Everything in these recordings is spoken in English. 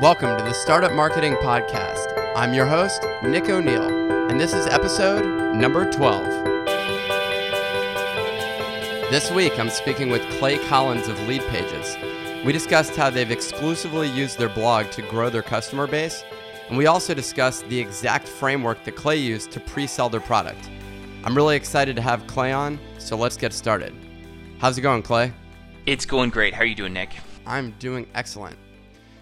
Welcome to the Startup Marketing Podcast. I'm your host, Nick O'Neill, and this is episode number 12. This week, I'm speaking with Clay Collins of Lead Pages. We discussed how they've exclusively used their blog to grow their customer base, and we also discussed the exact framework that Clay used to pre sell their product. I'm really excited to have Clay on, so let's get started. How's it going, Clay? It's going great. How are you doing, Nick? I'm doing excellent.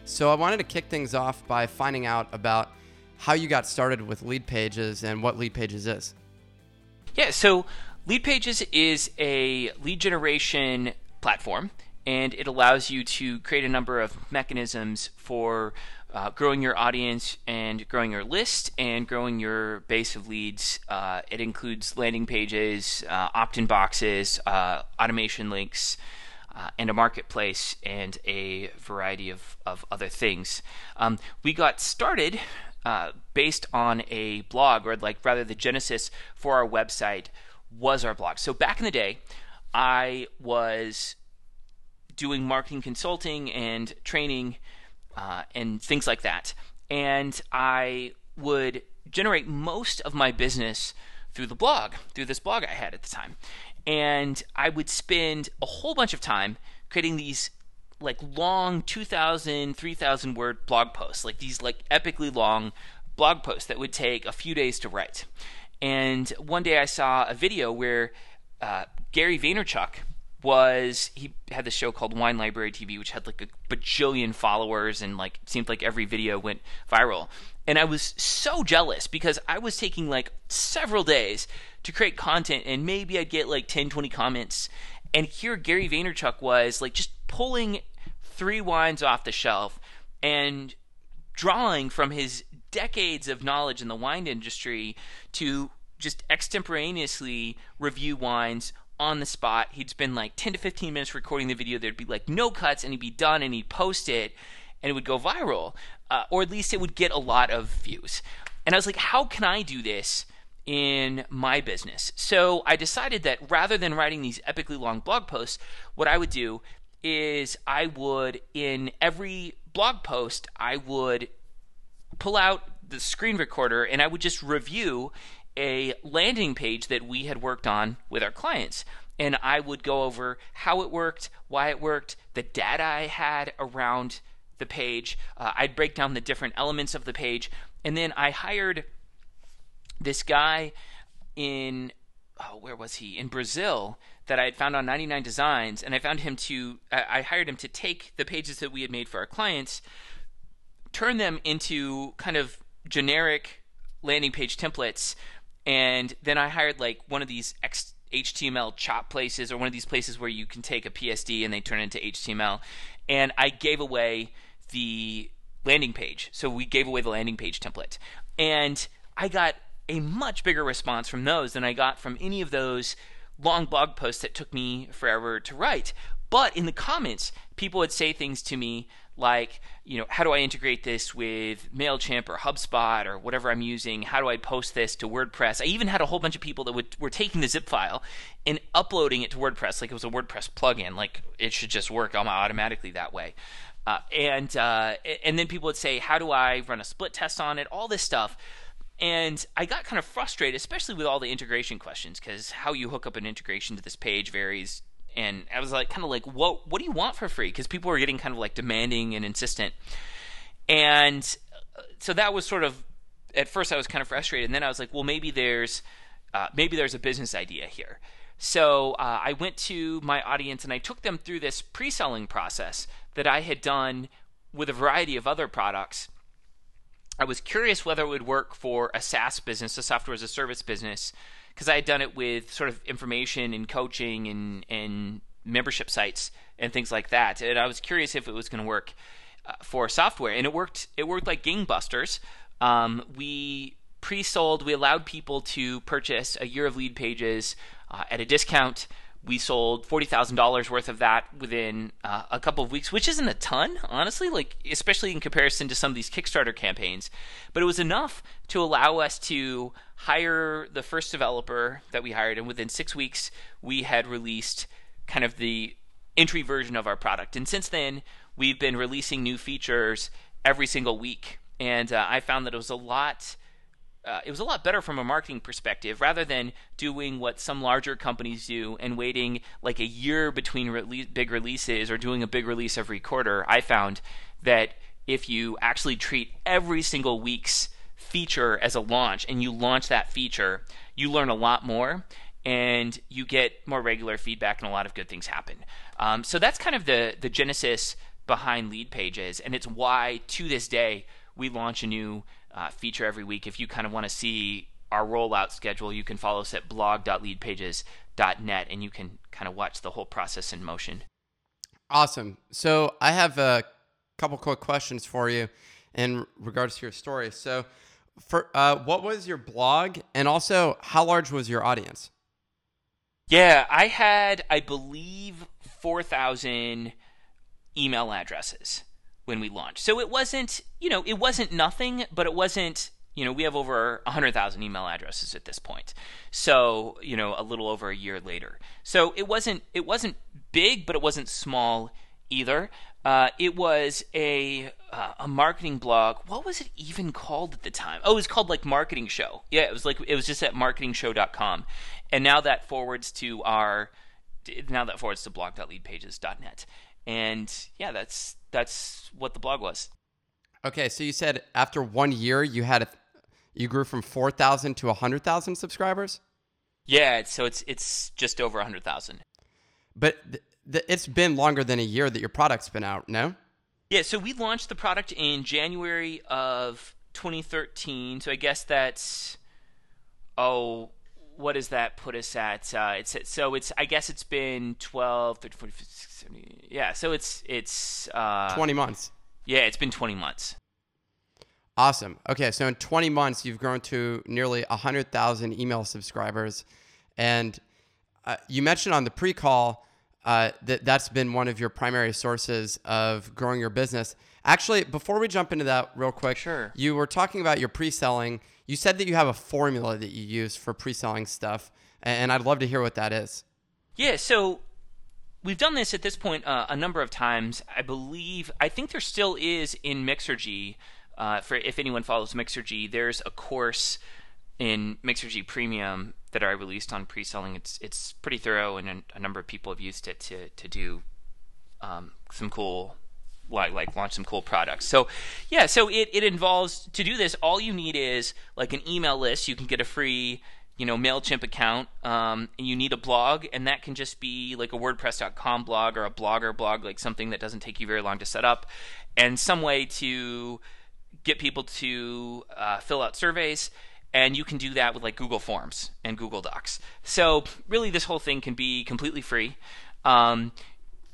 So I wanted to kick things off by finding out about how you got started with Lead Pages and what Lead Pages is. Yeah, so Lead Pages is a lead generation platform, and it allows you to create a number of mechanisms for uh, growing your audience and growing your list and growing your base of leads. Uh, it includes landing pages, uh, opt in boxes, uh, automation links uh, and a marketplace and a variety of, of other things. Um, we got started uh, based on a blog, or like rather the genesis for our website was our blog. So back in the day, I was doing marketing consulting and training uh, and things like that. And I would generate most of my business through the blog, through this blog I had at the time and I would spend a whole bunch of time creating these like long 2000 3000 word blog posts like these like epically long blog posts that would take a few days to write. And one day i saw a video where uh, gary vaynerchuk was he had this show called wine library tv which had like a bajillion followers and like seemed like every video went viral. And i was so jealous because i was taking like several days to create content and maybe I'd get like 10, 20 comments. And here Gary Vaynerchuk was like just pulling three wines off the shelf and drawing from his decades of knowledge in the wine industry to just extemporaneously review wines on the spot. He'd spend like 10 to 15 minutes recording the video. There'd be like no cuts and he'd be done and he'd post it and it would go viral. Uh, or at least it would get a lot of views. And I was like, how can I do this in my business. So I decided that rather than writing these epically long blog posts, what I would do is I would, in every blog post, I would pull out the screen recorder and I would just review a landing page that we had worked on with our clients. And I would go over how it worked, why it worked, the data I had around the page. Uh, I'd break down the different elements of the page. And then I hired this guy in oh, where was he in Brazil that I had found on 99 Designs, and I found him to I hired him to take the pages that we had made for our clients, turn them into kind of generic landing page templates, and then I hired like one of these HTML chop places or one of these places where you can take a PSD and they turn it into HTML, and I gave away the landing page. So we gave away the landing page template, and I got a much bigger response from those than I got from any of those long blog posts that took me forever to write. But in the comments, people would say things to me like, you know, how do I integrate this with MailChimp or HubSpot or whatever I'm using? How do I post this to WordPress? I even had a whole bunch of people that would, were taking the zip file and uploading it to WordPress like it was a WordPress plugin, like it should just work automatically that way. Uh, and uh, and then people would say, how do I run a split test on it? All this stuff. And I got kind of frustrated, especially with all the integration questions, because how you hook up an integration to this page varies. And I was like, kind of like, what what do you want for free? Because people were getting kind of like demanding and insistent. And uh, so that was sort of at first I was kind of frustrated, and then I was like, well, maybe there's uh, maybe there's a business idea here. So uh, I went to my audience and I took them through this pre-selling process that I had done with a variety of other products I was curious whether it would work for a SaaS business, a software as a service business, because I had done it with sort of information and coaching and and membership sites and things like that. And I was curious if it was going to work uh, for software, and it worked. It worked like gangbusters. Um, we pre-sold. We allowed people to purchase a year of lead pages uh, at a discount we sold forty thousand dollars worth of that within uh, a couple of weeks, which isn't a ton, honestly. Like especially in comparison to some of these Kickstarter campaigns, but it was enough to allow us to hire the first developer that we hired, and within six weeks we had released kind of the entry version of our product. And since then, we've been releasing new features every single week, and uh, I found that it was a lot. Uh, it was a lot better from a marketing perspective rather than doing what some larger companies do and waiting like a year between rele- big releases or doing a big release every quarter. I found that if you actually treat every single week's feature as a launch and you launch that feature, you learn a lot more and you get more regular feedback and a lot of good things happen. Um, so that's kind of the the genesis behind lead pages, and it's why to this day we launch a new uh, feature every week. If you kind of want to see our rollout schedule, you can follow us at blog.leadpages.net, and you can kind of watch the whole process in motion. Awesome. So I have a couple quick questions for you in regards to your story. So, for uh, what was your blog, and also how large was your audience? Yeah, I had, I believe, 4,000 email addresses when we launched. So it wasn't, you know, it wasn't nothing, but it wasn't, you know, we have over 100,000 email addresses at this point. So, you know, a little over a year later. So it wasn't it wasn't big, but it wasn't small either. Uh, it was a uh, a marketing blog. What was it even called at the time? Oh, it was called like Marketing Show. Yeah, it was like it was just at marketingshow.com, and now that forwards to our now that forwards to blog.leadpages.net, and yeah, that's that's what the blog was. Okay, so you said after one year you had a, you grew from four thousand to hundred thousand subscribers. Yeah, so it's it's just over hundred thousand. But th- it's been longer than a year that your product's been out, no? Yeah, so we launched the product in January of 2013. So I guess that's oh, what does that put us at? Uh, it's so it's I guess it's been 12, 13, 14, 15, 16, yeah. So it's it's uh, 20 months. Yeah, it's been 20 months. Awesome. Okay, so in 20 months you've grown to nearly 100,000 email subscribers, and uh, you mentioned on the pre-call uh, that that's been one of your primary sources of growing your business. Actually, before we jump into that real quick, sure. you were talking about your pre-selling. You said that you have a formula that you use for pre-selling stuff, and I'd love to hear what that is. Yeah, so we've done this at this point uh, a number of times. I believe, I think there still is in Mixergy. Uh, for if anyone follows Mixergy, there's a course in Mixergy Premium that I released on pre-selling. It's it's pretty thorough, and a, number of people have used it to to do um, some cool like like launch some cool products. So yeah, so it, it involves to do this. All you need is like an email list. You can get a free you know Mailchimp account, um, and you need a blog, and that can just be like a WordPress.com blog or a Blogger blog, like something that doesn't take you very long to set up, and some way to get people to uh, fill out surveys and you can do that with like Google Forms and Google Docs. So really, this whole thing can be completely free. Um,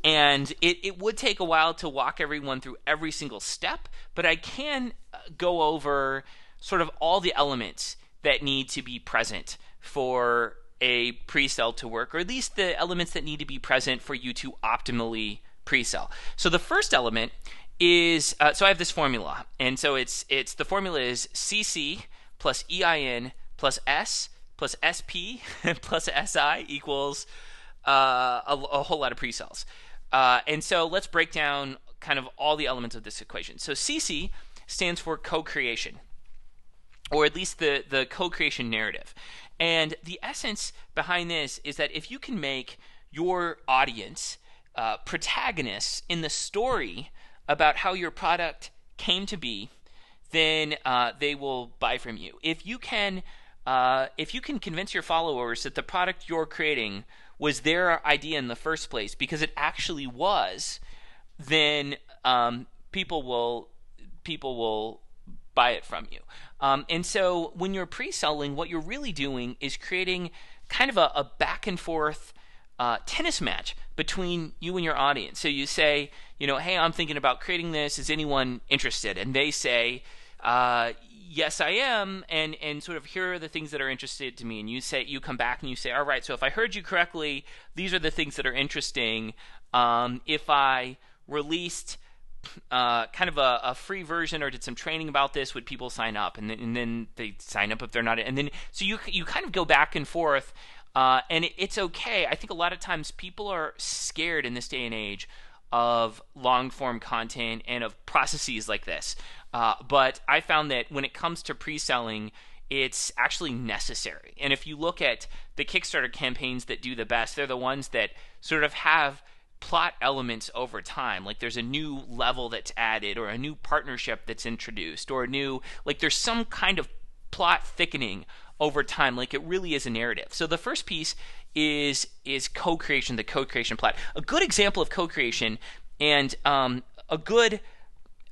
and it, it would take a while to walk everyone through every single step, but I can uh, go over sort of all the elements that need to be present for a pre-sell to work, or at least the elements that need to be present for you to optimally pre-sell. So the first element is uh, so I have this formula, and so it's it's the formula is CC plus EIN plus S plus SP plus SI equals uh, a, a, whole lot of pre-sales. Uh, and so let's break down kind of all the elements of this equation. So CC stands for co-creation, or at least the, the co-creation narrative. And the essence behind this is that if you can make your audience uh, protagonists in the story about how your product came to be then uh, they will buy from you. If you can, uh, if you can convince your followers that the product you're creating was their idea in the first place because it actually was, then um, people will people will buy it from you. Um, and so when you're pre-selling, what you're really doing is creating kind of a, a back and forth uh, tennis match between you and your audience. So you say, you know, hey, I'm thinking about creating this. Is anyone interested? And they say, uh, yes, I am, and and sort of here are the things that are interested to me. And you say you come back and you say, all right, so if I heard you correctly, these are the things that are interesting. Um, if I released uh, kind of a, a, free version or did some training about this, would people sign up? And then, and then they sign up if they're not. And then so you you kind of go back and forth, uh, and it, it's okay. I think a lot of times people are scared in this day and age of long form content and of processes like this. Uh, but I found that when it comes to pre selling, it's actually necessary. And if you look at the Kickstarter campaigns that do the best, they're the ones that sort of have plot elements over time. Like there's a new level that's added, or a new partnership that's introduced, or a new, like there's some kind of plot thickening over time. Like it really is a narrative. So the first piece is is co-creation, the co-creation plot. A good example of co-creation and um, a good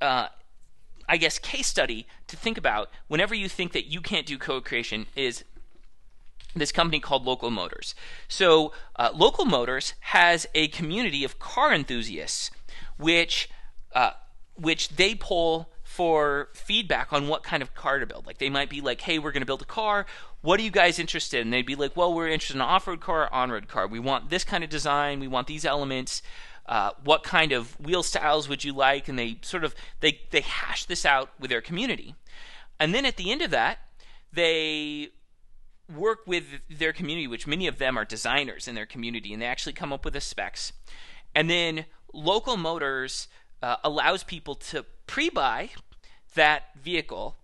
uh, I guess, case study to think about whenever you think that you can't do co creation is this company called Local Motors. So, uh, Local Motors has a community of car enthusiasts, which uh, which they pull for feedback on what kind of car to build. Like they might be like, "Hey, we're going to build a car. What are you guys interested in?" And they'd be like, "Well, we're interested in off-road car, on-road car. We want this kind of design. We want these elements." Uh, what kind of wheel styles would you like and they sort of they they hash this out with their community and then at the end of that they work with their community which many of them are designers in their community and they actually come up with the specs. And then local motors uh, allows people to pre-buy that vehicle.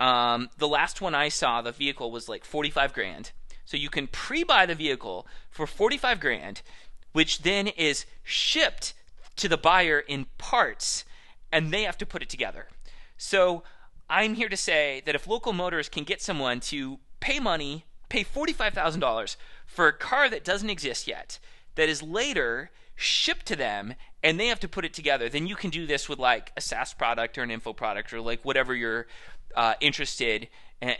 Um, the last one i saw the vehicle was like 45 grand. So you can pre-buy the vehicle for 45 grand which then is shipped to the buyer in parts, and they have to put it together. So I'm here to say that if local motors can get someone to pay money, pay $45,000 for a car that doesn't exist yet, that is later shipped to them and they have to put it together, then you can do this with like a SaaS product or an info product or like whatever you're uh, interested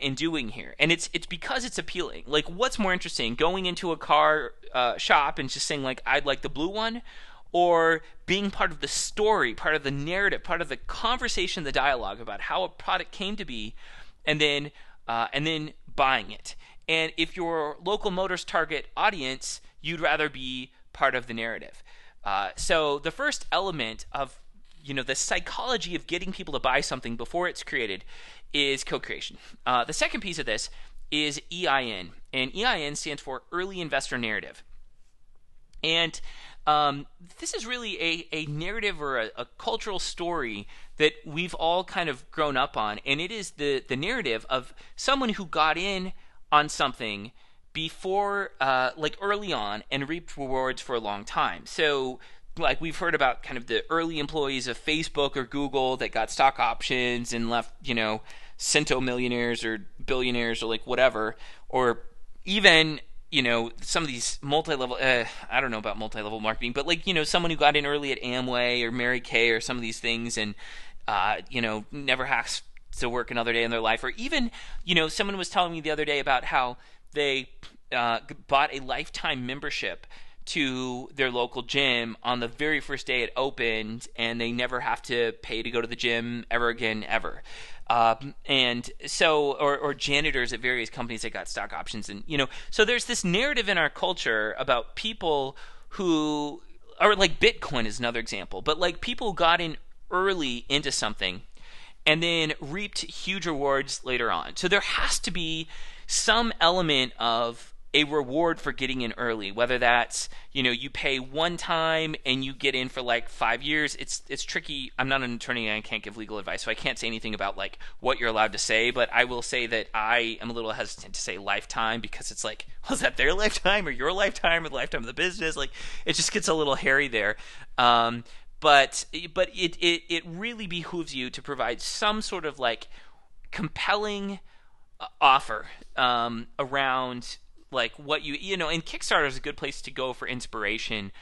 in doing here. And it's it's because it's appealing. Like, what's more interesting, going into a car uh, shop and just saying like, "I'd like the blue one," or being part of the story, part of the narrative, part of the conversation, the dialogue about how a product came to be, and then uh, and then buying it. And if your local motors target audience, you'd rather be part of the narrative. Uh, so the first element of you know the psychology of getting people to buy something before it's created is co-creation. Uh, the second piece of this is EIN, and EIN stands for Early Investor Narrative. And um, this is really a, a narrative or a, a, cultural story that we've all kind of grown up on, and it is the the narrative of someone who got in on something before, uh, like early on, and reaped rewards for a long time. So like we've heard about kind of the early employees of Facebook or Google that got stock options and left, you know, centimillionaires or billionaires or like whatever, or even you know some of these multi-level uh, i don't know about multi-level marketing but like you know someone who got in early at amway or mary kay or some of these things and uh, you know never has to work another day in their life. Or even you know someone was telling me the other day about how they uh, bought a lifetime membership to their local gym on the very first day it opened and they never have to pay to go to the gym ever again ever. Um, and so or, or janitors at various companies that got stock options. And you know so there's this narrative in our culture about people who or like bitcoin is another example but like people got in early into something and then reaped huge rewards later on. So there has to be some element of a reward for getting in early whether that's you know you pay one time and you get in for like five years. It's it's tricky. I'm not an attorney and i can't give legal advice so i can't say anything about like what you're allowed to say but i will say that i am a little hesitant to say lifetime because it's like was that their lifetime or your lifetime or the lifetime of the business? Like it just gets a little hairy there. Um, but but it, it it really behooves you to provide some sort of like compelling uh, offer um, around like what you you know and kickstarter is a good place to go for inspiration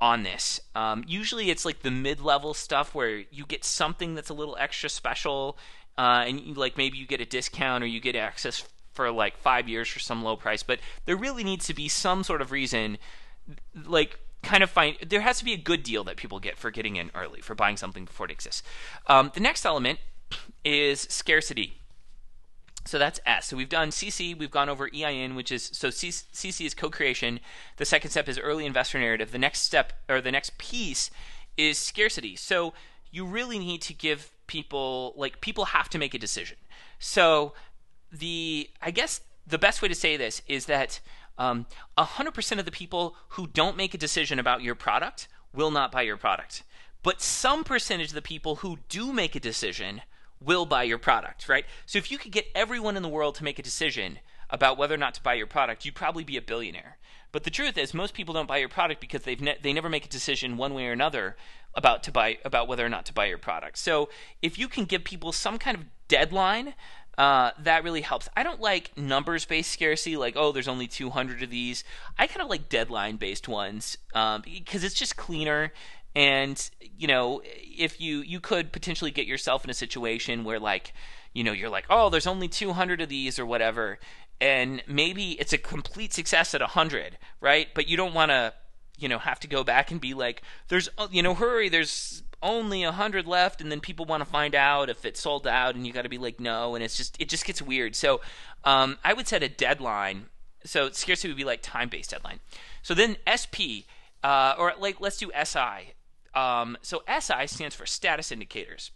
on this. Um, usually it's like the mid-level stuff where you get something that's a little extra special uh, and you, like maybe you get a discount or you get access for like five years for some low price but there really needs to be some sort of reason like kind of find there has to be a good deal that people get for getting in early for buying something before it exists. Um, the next element is scarcity so that's S. So we've done CC, we've gone over EIN, which is so CC is co-creation. The second step is early investor narrative. The next step or the next piece is scarcity. So you really need to give people like people have to make a decision. So the I guess the best way to say this is that um, 100% of the people who don't make a decision about your product will not buy your product. But some percentage of the people who do make a decision will buy your product, right? So if you could get everyone in the world to make a decision about whether or not to buy your product, you'd probably be a billionaire. But the truth is, most people don't buy your product because they've ne- they never make a decision one way or another about to buy about whether or not to buy your product. So if you can give people some kind of deadline, uh, that really helps. I don't like numbers based scarcity, like oh, there's only 200 of these. I kind of like deadline based ones um, because it's just cleaner. And you know, if you you could potentially get yourself in a situation where like you know you're like oh, there's only 200 of these or whatever, and maybe it's a complete success at 100 right? But you don't want to you know have to go back and be like there's uh, you know hurry there's only 100 left and then people want to find out if it's sold out and you got to be like no and it's just it just gets weird. So um, i would set a deadline. So scarcity would be like time based deadline. So then sp uh, or like let's do si um, so si stands for status indicators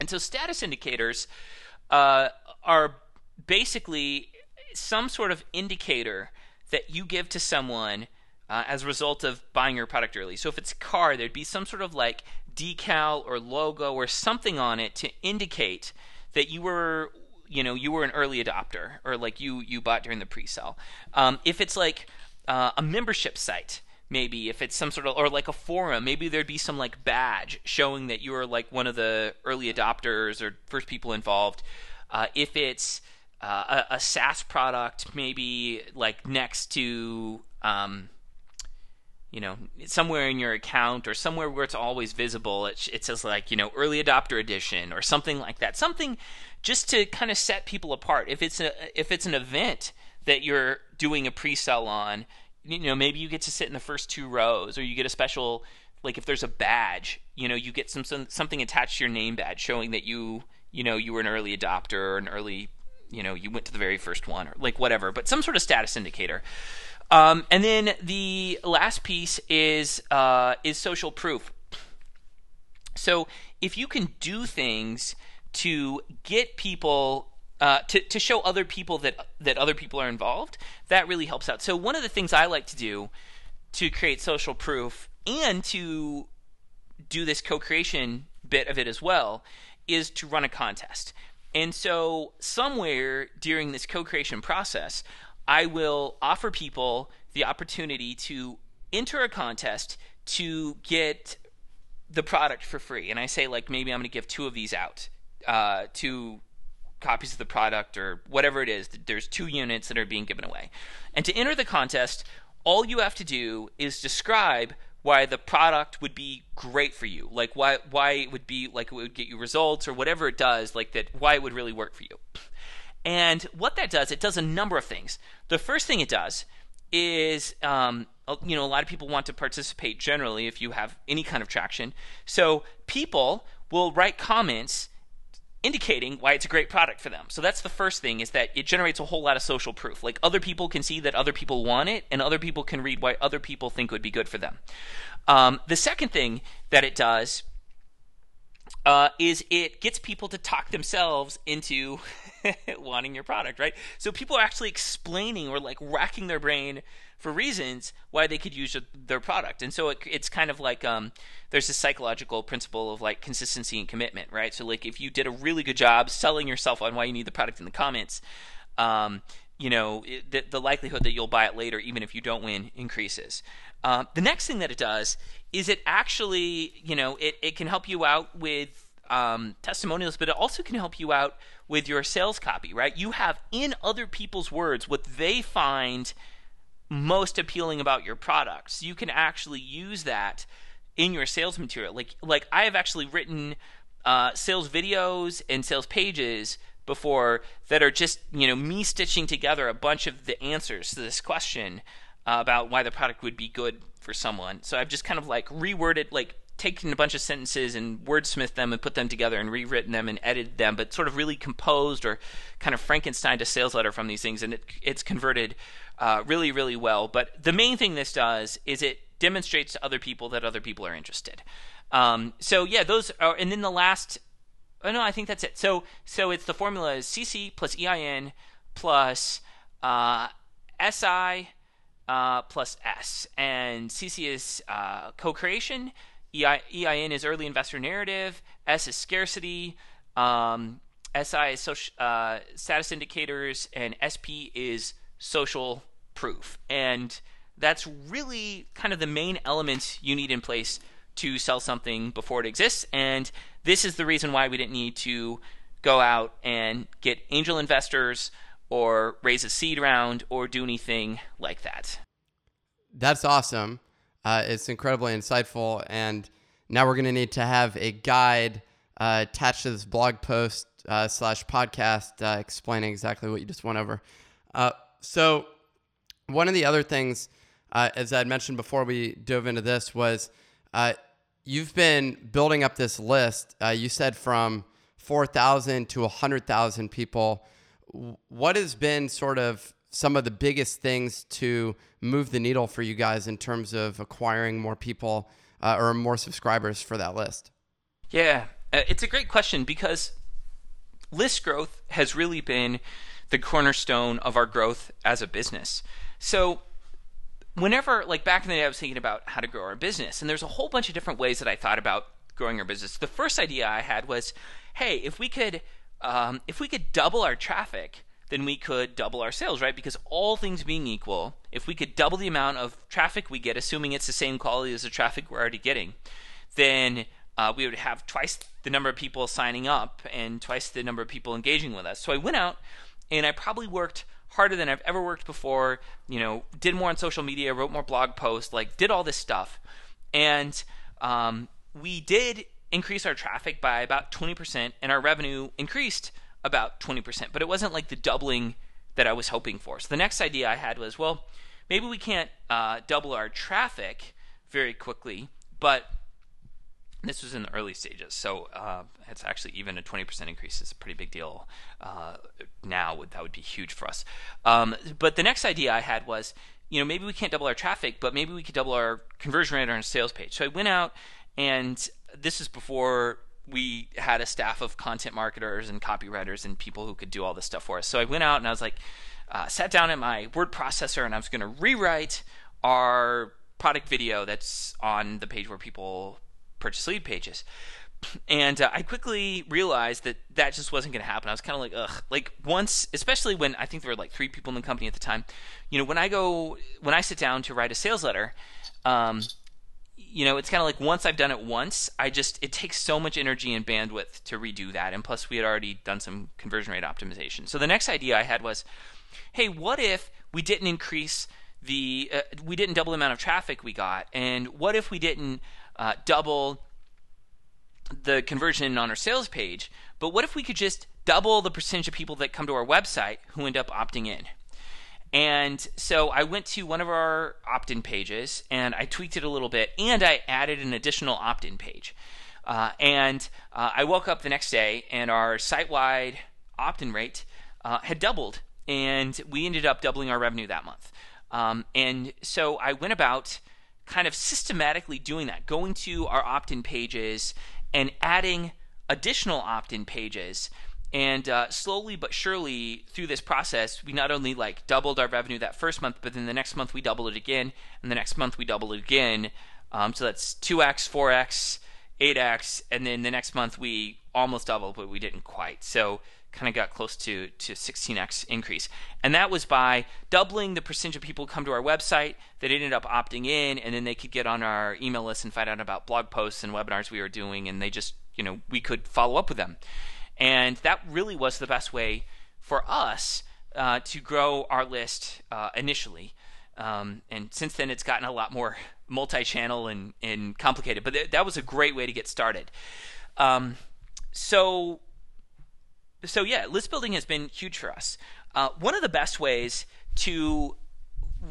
and so status indicators uh, are basically some sort of indicator that you give to someone uh, as a result of buying your product early. So if it's a car, there'd be some sort of like decal or logo or something on it to indicate that you were you know you were an early adopter or like you you bought during the pre-sale. Um, if it's like uh, a membership site, maybe if it's some sort of or like a forum, maybe there'd be some like badge showing that you are like one of the early adopters or first people involved. Uh, if it's uh, a, a, SaaS product, maybe like next to, um, you know, somewhere in your account or somewhere where it's always visible. It, it says like, you know, early adopter edition or something like that. Something just to kind of set people apart. If it's a if it's an event that you're doing a pre-sale on, you know, maybe you get to sit in the first two rows, or you get a special like if there's a badge, you know, you get some, some something attached to your name badge showing that you you know you were an early adopter or an early you know you went to the very first one or like whatever, but some sort of status indicator. Um, and then the last piece is uh, is social proof. So if you can do things to get people uh, to to show other people that that other people are involved, that really helps out. So one of the things I like to do to create social proof and to do this co-creation bit of it as well is to run a contest. And so, somewhere during this co creation process, I will offer people the opportunity to enter a contest to get the product for free. And I say, like, maybe I'm going to give two of these out, uh, two copies of the product or whatever it is. There's two units that are being given away. And to enter the contest, all you have to do is describe why the product would be great for you like why why it would be like it would get you results or whatever it does like that why it would really work for you and what that does it does a number of things the first thing it does is um, you know a lot of people want to participate generally if you have any kind of traction so people will write comments indicating why it's a great product for them. So that's the first thing is that it generates a whole lot of social proof. Like other people can see that other people want it, and other people can read why other people think would be good for them. Um, the second thing that it does uh, is it gets people to talk themselves into wanting your product, right? So people are actually explaining or like racking their brain for reasons why they could use their product. And so it, it's kind of like um, there's this psychological principle of like consistency and commitment, right? So like if you did a really good job selling yourself on why you need the product in the comments, um, you know the, the, likelihood that you'll buy it later, even if you don't win, increases. Uh, the next thing that it does is it actually, you know, it, it can help you out with um, testimonials, but it also can help you out with your sales copy, right? You have in other people's words what they find most appealing about your product. So you can actually use that in your sales material. Like like I have actually written uh, sales videos and sales pages before that are just you know me stitching together a bunch of the answers to this question uh, about why the product would be good for someone. So I've just kind of like reworded like taken a bunch of sentences and wordsmithed them and put them together and rewritten them and edited them, but sort of really composed or kind of Frankenstein a sales letter from these things, and it, it's converted uh, really, really well. But the main thing this does is it demonstrates to other people that other people are interested. Um, so yeah, those are, and then the last. Oh no, I think that's it. So so it's the formula is CC plus EIN plus uh, SI uh, plus S. And CC is uh, co creation, EIN is early investor narrative, S is scarcity, um, SI is social, uh, status indicators, and SP is social proof. And that's really kind of the main elements you need in place to sell something before it exists. And this is the reason why we didn't need to go out and get angel investors or raise a seed round or do anything like that. That's awesome. Uh, it's incredibly insightful. And now we're going to need to have a guide uh, attached to this blog post uh, slash podcast uh, explaining exactly what you just went over. Uh, so, one of the other things, uh, as I mentioned before we dove into this, was you've been building up this list. you said from 4,000 to 100,000 people what has been sort of some of the biggest things to move the needle for you guys in terms of acquiring more people uh, or more subscribers for that list? Yeah, uh, it's a great question because list growth has really been the cornerstone of our growth as a business. So, whenever, like back in the day, I was thinking about how to grow our business, and there's a whole bunch of different ways that I thought about growing our business. The first idea I had was, hey, if we could um, if we could double our traffic, then we could double our sales, right? Because all things being equal, if we could double the amount of traffic we get, assuming it's the same quality as the traffic we're already getting, then uh, we would have twice the number of people signing up and twice the number of people engaging with us. So I went out and I probably worked harder than I've ever worked before. You know, did more on social media, wrote more blog posts, like did all this stuff, and um, we did increase our traffic by about 20% and our revenue increased about 20%. But it wasn't like the doubling that I was hoping for. So the next idea I had was, well, maybe we can't uh, double our traffic very quickly, but this was in the early stages, so uh, it's actually even a 20% increase is a pretty big deal uh, now. That would be huge for us. Um, but the next idea I had was, you know, maybe we can't double our traffic, but maybe we could double our conversion rate on our sales page. So I went out and this is before we had a staff of content marketers and copywriters and people who could do all this stuff for us. So I went out and I was like, uh, sat down at my word processor and I was going to rewrite our product video that's on the page where people purchase lead pages. And uh, I quickly realized that that just wasn't going to happen. I was kind of like, ugh. Like once, especially when I think there were like three people in the company at the time. You know, when I go, when I sit down to write a sales letter, um, you know, it's kind of like once I've done it once, I just it takes so much energy and bandwidth to redo that. And plus, we had already done some conversion rate optimization. So the next idea I had was, hey, what if we didn't increase the uh, we didn't double the amount of traffic we got, and what if we didn't uh, double the conversion on our sales page? But what if we could just double the percentage of people that come to our website who end up opting in? And so I went to one of our opt in pages and I tweaked it a little bit and I added an additional opt in page. Uh, and uh, I woke up the next day and our site wide opt in rate uh, had doubled. And we ended up doubling our revenue that month. Um, and so I went about kind of systematically doing that, going to our opt in pages and adding additional opt in pages and uh, slowly but surely through this process, we not only like doubled our revenue that first month, but then the next month we doubled it again, and the next month we doubled it again. Um, so that's two x, four x, eight x, and then the next month we almost doubled, but we didn't quite. So kind of got close to to 16x increase, and that was by doubling the percentage of people come to our website that ended up opting in, and then they could get on our email list and find out about blog posts and webinars we were doing, and they just you know we could follow up with them. And that really was the best way for us uh, to grow our list uh, initially. Um, and since then, it's gotten a lot more multi channel and, and complicated. But th- that was a great way to get started. Um, so, so yeah, list building has been huge for us. Uh, one of the best ways to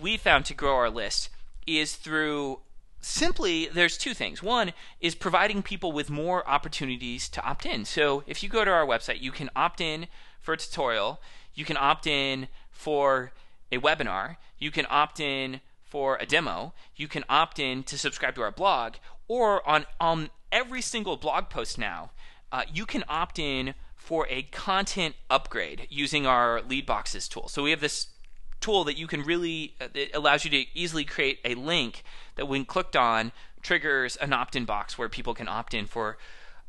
we found to grow our list is through simply there's two things. One is providing people with more opportunities to opt in. So if you go to our website, you can opt in for a tutorial, you can opt in for a webinar, you can opt in for a demo, you can opt in to subscribe to our blog, or on on every single blog post now, uh, you can opt in for a content upgrade using our lead boxes tool. So we have this tool that you can really uh, it allows you to easily create a link that when clicked on triggers an opt-in box where people can opt in for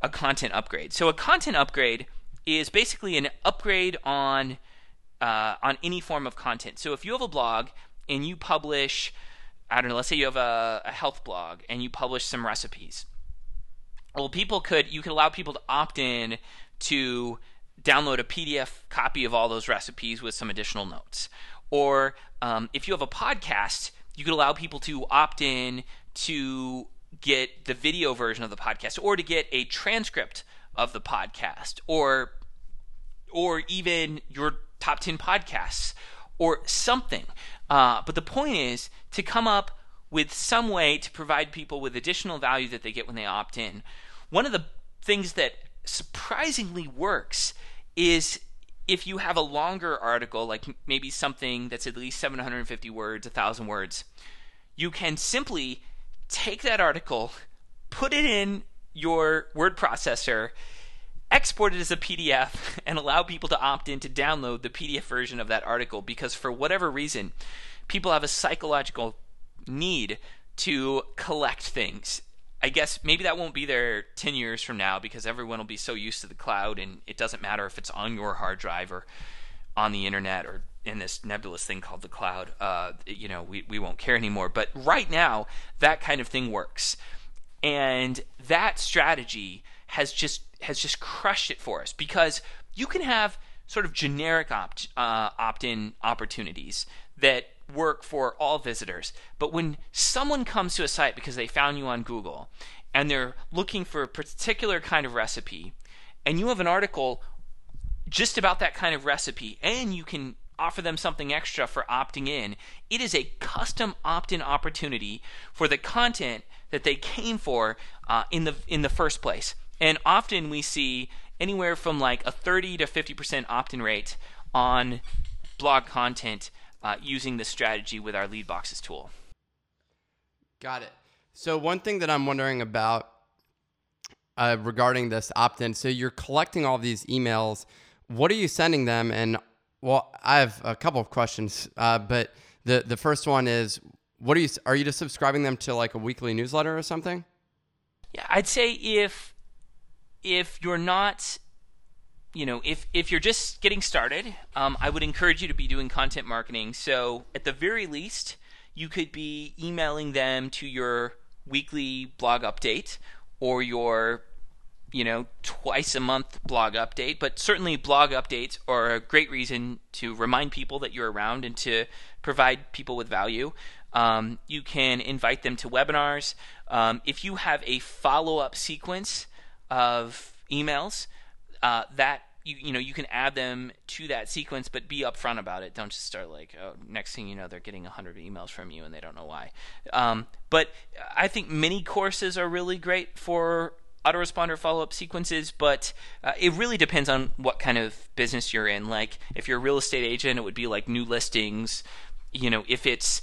a content upgrade. So a content upgrade is basically an upgrade on uh, on any form of content. So if you have a blog and you publish, I don't know, let's say you have a, a health blog and you publish some recipes. Well, people could you could allow people to opt in to download a PDF copy of all those recipes with some additional notes. Or um, if you have a podcast, you could allow people to opt in to get the video version of the podcast or to get a transcript of the podcast or or even your top 10 podcasts or something. Uh, but the point is to come up with some way to provide people with additional value that they get when they opt in. One of the things that surprisingly works is if you have a longer article, like maybe something that's at least 750 words, 1,000 words, you can simply take that article, put it in your word processor, export it as a PDF, and allow people to opt in to download the PDF version of that article because for whatever reason, people have a psychological need to collect things. I guess maybe that won't be there 10 years from now because everyone will be so used to the cloud and it doesn't matter if it's on your hard drive or on the internet or in this nebulous thing called the cloud. Uh, you know, we, we won't care anymore. But right now, that kind of thing works. And that strategy has just has just crushed it for us because you can have sort of generic opt uh, opt-in opportunities that work for all visitors. But when someone comes to a site because they found you on Google and they're looking for a particular kind of recipe, and you have an article just about that kind of recipe, and you can offer them something extra for opting in, it is a custom opt-in opportunity for the content that they came for uh, in the in the first place. And often we see anywhere from like a 30 to 50% opt-in rate on blog content uh, using this strategy with our lead boxes tool. Got it. So one thing that I'm wondering about uh, regarding this opt-in, so you're collecting all these emails. What are you sending them? And well, I have a couple of questions, uh, but the the first one is, what are you are you just subscribing them to like a weekly newsletter or something? Yeah, I'd say if if you're not you know, if if you're just getting started, um, I would encourage you to be doing content marketing. So at the very least, you could be emailing them to your weekly blog update or your you know twice a month blog update. But certainly blog updates are a great reason to remind people that you're around and to provide people with value. Um, you can invite them to webinars. Um, if you have a follow-up sequence of emails uh, that you you know you can add them to that sequence, but be upfront about it. Don't just start like, oh, next thing you know, they're getting hundred emails from you and they don't know why. Um, but I think mini courses are really great for autoresponder follow-up sequences, but uh, it really depends on what kind of business you're in. Like if you're a real estate agent, it would be like new listings. You know, if it's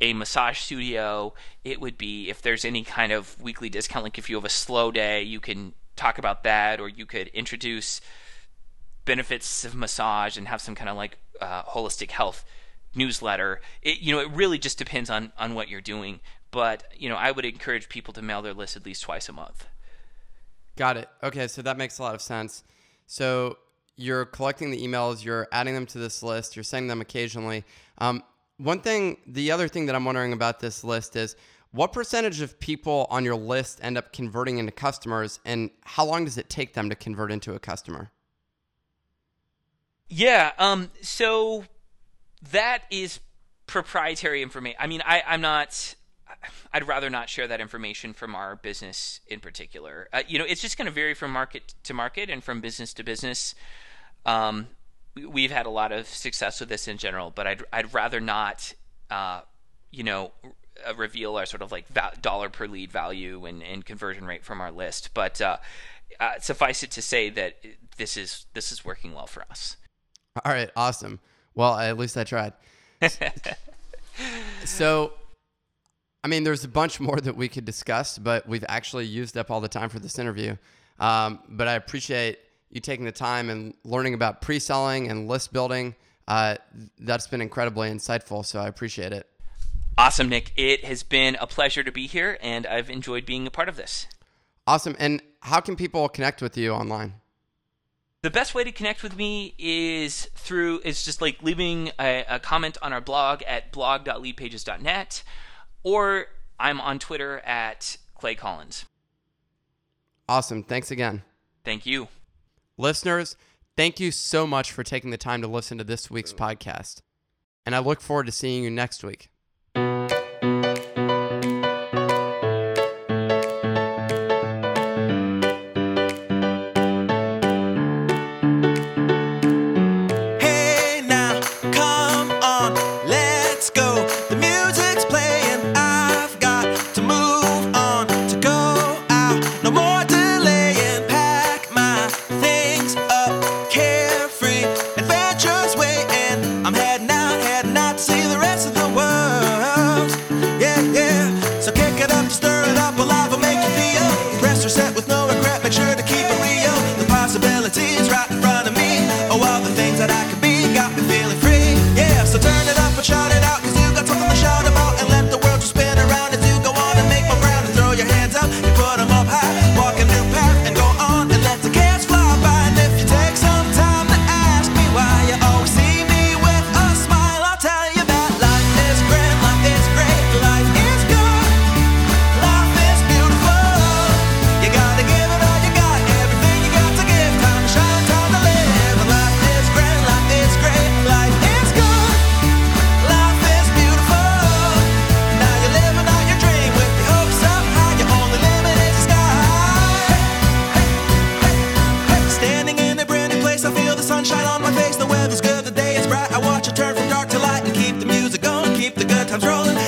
a massage studio, it would be if there's any kind of weekly discount. Like if you have a slow day, you can talk about that, or you could introduce benefits of massage and have some kind of like uh, holistic health newsletter. It, you know, it really just depends on on what you're doing. But you know, I would encourage people to mail their list at least twice a month. Got it. Okay, so that makes a lot of sense. So you're collecting the emails, you're adding them to this list, you're sending them occasionally. Um, one thing, the other thing that I'm wondering about this list is what percentage of people on your list end up converting into customers, and how long does it take them to convert into a customer? Yeah. Um. So that is proprietary information. I mean, I, I'm not. I'd rather not share that information from our business in particular. Uh, you know, it's just going to vary from market to market and from business to business. Um, we've had a lot of success with this in general, but I'd I'd rather not, uh, you know, uh, reveal our sort of like va- dollar per lead value and, and conversion rate from our list. But uh, uh, suffice it to say that this is this is working well for us. All right, awesome. Well, at least I tried. so, I mean, there's a bunch more that we could discuss, but we've actually used up all the time for this interview. Um, but I appreciate you taking the time and learning about pre-selling and list building. Uh, that's been incredibly insightful, so I appreciate it. Awesome, Nick. It has been a pleasure to be here, and I've enjoyed being a part of this. Awesome. And how can people connect with you online? The best way to connect with me is through is just like leaving a, a comment on our blog at blog.leadpages.net, or I'm on Twitter at Clay Collins. Awesome. Thanks again. Thank you. Listeners, thank you so much for taking the time to listen to this week's podcast. And I look forward to seeing you next week. comes rolling